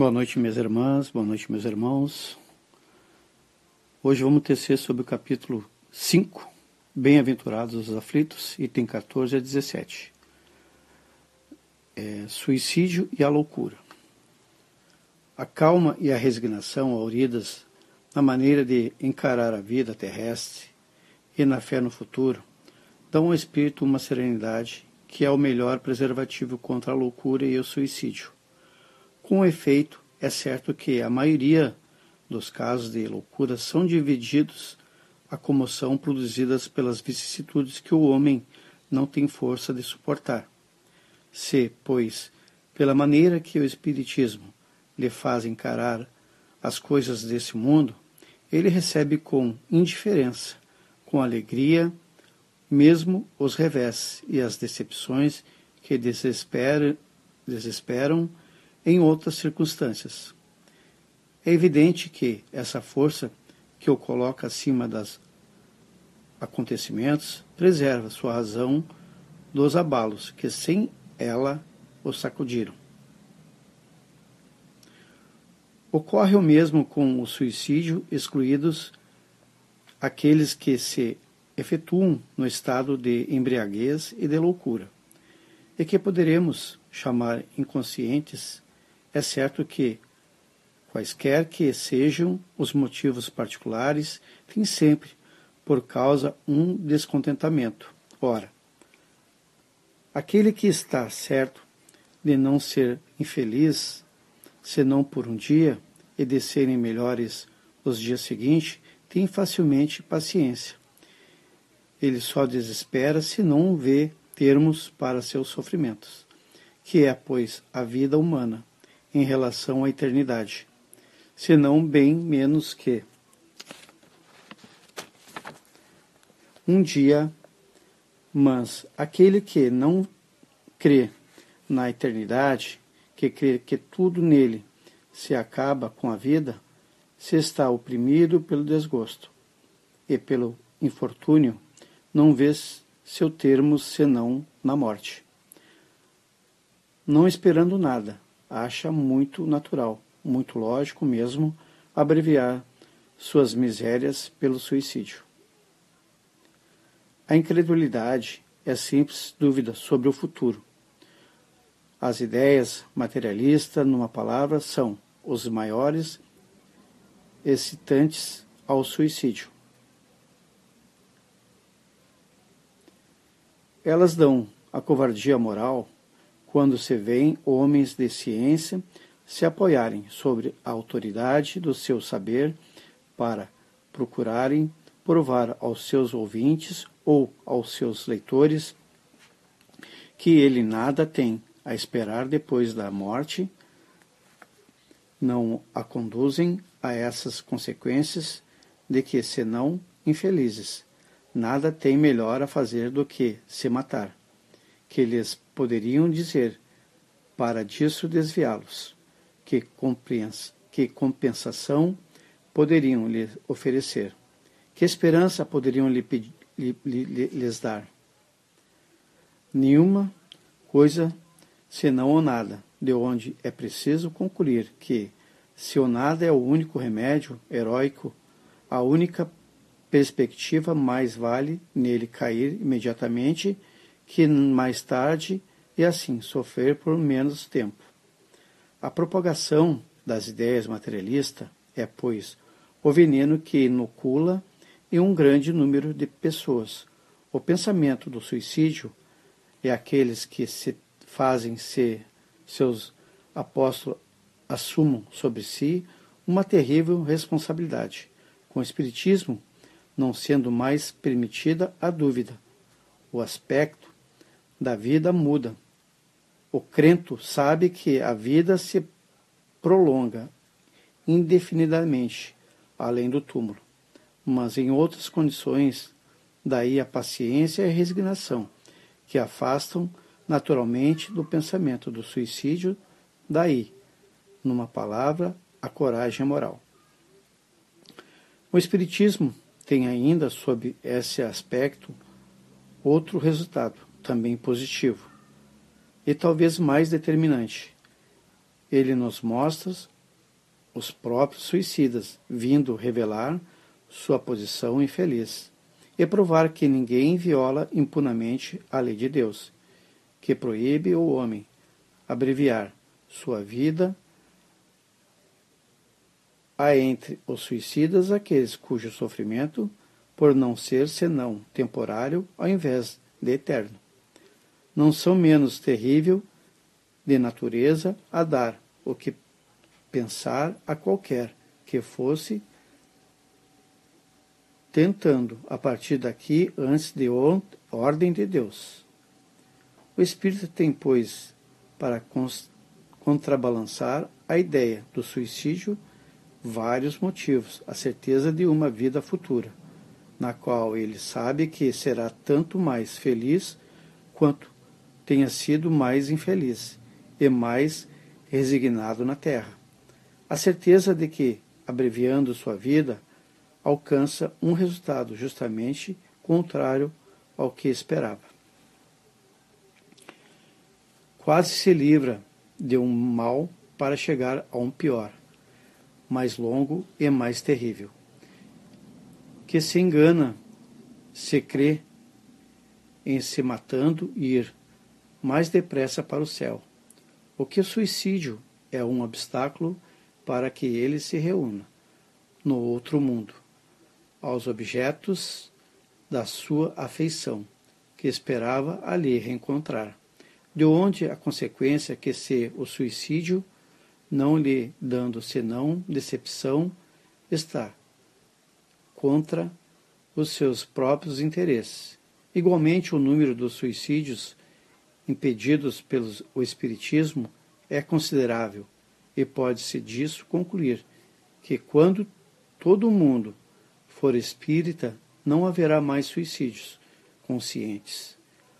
Boa noite, minhas irmãs, boa noite, meus irmãos. Hoje vamos tecer sobre o capítulo 5, Bem-aventurados os aflitos, item 14 a 17. É, suicídio e a loucura. A calma e a resignação auridas na maneira de encarar a vida terrestre e na fé no futuro dão ao espírito uma serenidade que é o melhor preservativo contra a loucura e o suicídio. Com efeito, é certo que a maioria dos casos de loucura são divididos a comoção produzidas pelas vicissitudes que o homem não tem força de suportar. Se, pois, pela maneira que o Espiritismo lhe faz encarar as coisas desse mundo, ele recebe com indiferença, com alegria, mesmo os revés e as decepções que desesperam, desesperam em outras circunstâncias. É evidente que essa força que o coloca acima dos acontecimentos preserva sua razão dos abalos que sem ela o sacudiram. Ocorre o mesmo com o suicídio, excluídos aqueles que se efetuam no estado de embriaguez e de loucura, e que poderemos chamar inconscientes é certo que, quaisquer que sejam os motivos particulares, tem sempre por causa um descontentamento. Ora, aquele que está certo de não ser infeliz, senão por um dia, e de serem melhores os dias seguintes, tem facilmente paciência. Ele só desespera se não vê termos para seus sofrimentos, que é, pois, a vida humana em relação à eternidade, senão bem menos que um dia, mas aquele que não crê na eternidade, que crê que tudo nele se acaba com a vida, se está oprimido pelo desgosto e pelo infortúnio, não vê seu termo senão na morte. Não esperando nada, acha muito natural, muito lógico mesmo, abreviar suas misérias pelo suicídio. A incredulidade é simples dúvida sobre o futuro. As ideias materialistas, numa palavra, são os maiores excitantes ao suicídio. Elas dão a covardia moral quando se veem homens de ciência se apoiarem sobre a autoridade do seu saber para procurarem provar aos seus ouvintes ou aos seus leitores que ele nada tem a esperar depois da morte, não a conduzem a essas consequências de que, senão infelizes, nada tem melhor a fazer do que se matar que lhes poderiam dizer para disso desviá-los? Que, que compensação poderiam lhe oferecer? Que esperança poderiam lhe, lhe, lhe, lhes dar? Nenhuma coisa senão o nada, de onde é preciso concluir que, se o nada é o único remédio heróico, a única perspectiva mais vale nele cair imediatamente que mais tarde e assim sofrer por menos tempo. A propagação das ideias materialistas é, pois, o veneno que inocula em um grande número de pessoas. O pensamento do suicídio é aqueles que se fazem ser seus apóstolos assumam sobre si uma terrível responsabilidade, com o Espiritismo não sendo mais permitida a dúvida. O aspecto da vida muda. O crento sabe que a vida se prolonga indefinidamente além do túmulo, mas em outras condições, daí a paciência e a resignação, que afastam naturalmente do pensamento do suicídio, daí, numa palavra, a coragem moral. O Espiritismo tem ainda, sob esse aspecto, outro resultado também positivo, e talvez mais determinante. ele nos mostra os próprios suicidas, vindo revelar sua posição infeliz e provar que ninguém viola impunamente a lei de Deus, que proíbe o homem abreviar sua vida. Há entre os suicidas aqueles cujo sofrimento, por não ser senão temporário, ao invés de eterno, não são menos terrível de natureza a dar o que pensar a qualquer que fosse, tentando a partir daqui antes de ordem de Deus. O Espírito tem, pois, para contrabalançar a ideia do suicídio vários motivos, a certeza de uma vida futura, na qual ele sabe que será tanto mais feliz quanto tenha sido mais infeliz e mais resignado na terra. A certeza de que, abreviando sua vida, alcança um resultado justamente contrário ao que esperava. Quase se livra de um mal para chegar a um pior, mais longo e mais terrível. Que se engana, se crê em se matando e ir mais depressa para o céu. O que o suicídio é um obstáculo para que ele se reúna no outro mundo, aos objetos da sua afeição, que esperava ali reencontrar. De onde a consequência que se o suicídio, não lhe dando senão decepção, está contra os seus próprios interesses. Igualmente, o número dos suicídios impedidos pelo Espiritismo é considerável e pode-se disso concluir que quando todo mundo for espírita, não haverá mais suicídios conscientes,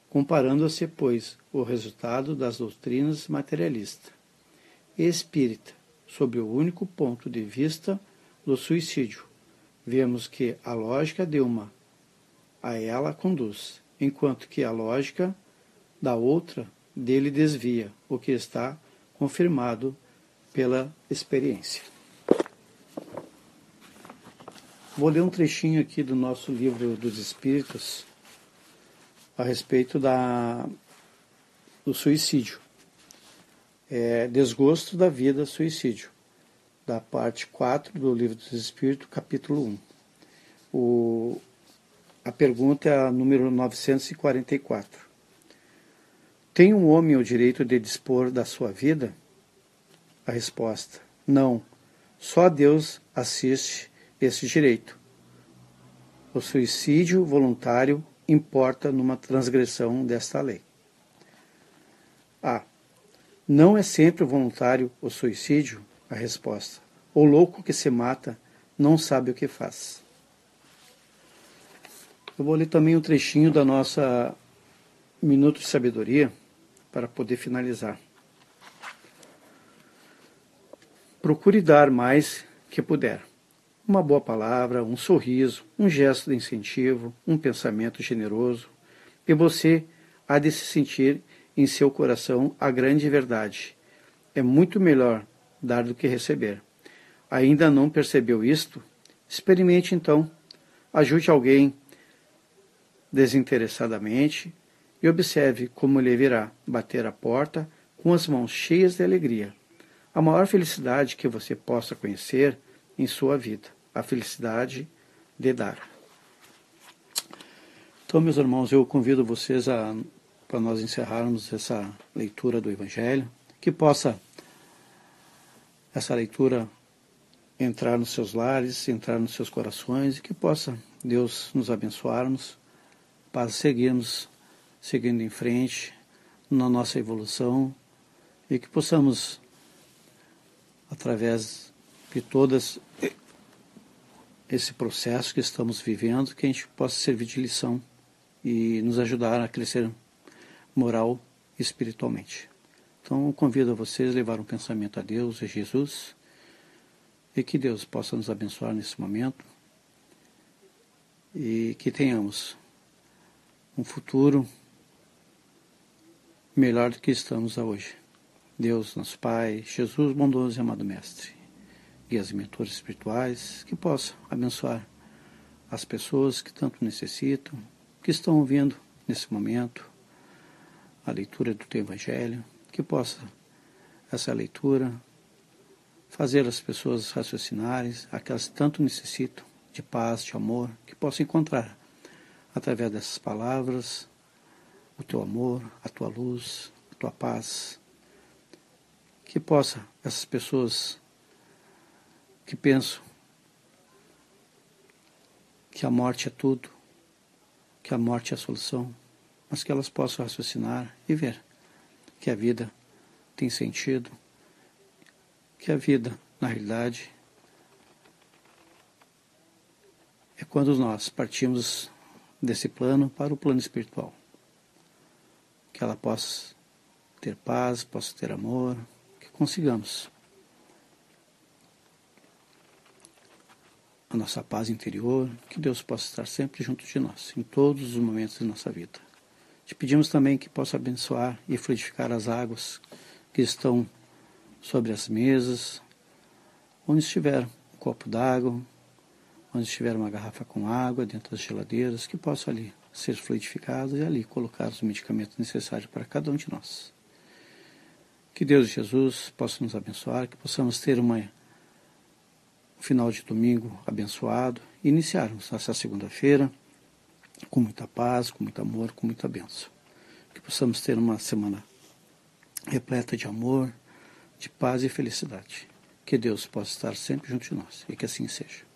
comparando-se, pois, o resultado das doutrinas materialista e espírita, sob o único ponto de vista do suicídio. Vemos que a lógica de uma a ela conduz, enquanto que a lógica da outra dele desvia, o que está confirmado pela experiência. Vou ler um trechinho aqui do nosso livro dos Espíritos a respeito da, do suicídio. É, Desgosto da vida, suicídio, da parte 4 do livro dos Espíritos, capítulo 1. O, a pergunta é a número 944. Tem um homem o direito de dispor da sua vida? A resposta: não. Só Deus assiste esse direito. O suicídio voluntário importa numa transgressão desta lei. A. Não é sempre voluntário o suicídio? A resposta: O louco que se mata não sabe o que faz. Eu vou ler também um trechinho da nossa Minuto de Sabedoria para poder finalizar. Procure dar mais que puder. Uma boa palavra, um sorriso, um gesto de incentivo, um pensamento generoso, e você há de se sentir em seu coração a grande verdade. É muito melhor dar do que receber. Ainda não percebeu isto? Experimente então. Ajude alguém desinteressadamente e observe como ele virá bater a porta com as mãos cheias de alegria a maior felicidade que você possa conhecer em sua vida, a felicidade de dar. Então, meus irmãos, eu convido vocês a para nós encerrarmos essa leitura do Evangelho, que possa essa leitura entrar nos seus lares, entrar nos seus corações e que possa Deus nos abençoarmos para seguirmos seguindo em frente na nossa evolução e que possamos através de todas esse processo que estamos vivendo, que a gente possa servir de lição e nos ajudar a crescer moral e espiritualmente. Então, convido a vocês a levar um pensamento a Deus e Jesus e que Deus possa nos abençoar nesse momento e que tenhamos um futuro melhor do que estamos hoje. Deus, nosso Pai, Jesus, bondoso e amado Mestre, guias e mentores espirituais, que possam abençoar as pessoas que tanto necessitam, que estão ouvindo nesse momento a leitura do teu Evangelho, que possa essa leitura fazer as pessoas raciocinarem, aquelas que tanto necessitam de paz, de amor, que possam encontrar através dessas palavras o teu amor, a tua luz, a tua paz, que possa essas pessoas que pensam que a morte é tudo, que a morte é a solução, mas que elas possam raciocinar e ver que a vida tem sentido, que a vida, na realidade, é quando nós partimos desse plano para o plano espiritual. Que ela possa ter paz, possa ter amor, que consigamos a nossa paz interior, que Deus possa estar sempre junto de nós, em todos os momentos da nossa vida. Te pedimos também que possa abençoar e fluidificar as águas que estão sobre as mesas, onde estiver um copo d'água, onde estiver uma garrafa com água dentro das geladeiras, que possa ali ser fluidificadas e ali colocar os medicamentos necessários para cada um de nós. Que Deus e Jesus possa nos abençoar, que possamos ter uma, um final de domingo abençoado e iniciarmos essa segunda-feira com muita paz, com muito amor, com muita bênção. Que possamos ter uma semana repleta de amor, de paz e felicidade. Que Deus possa estar sempre junto de nós e que assim seja.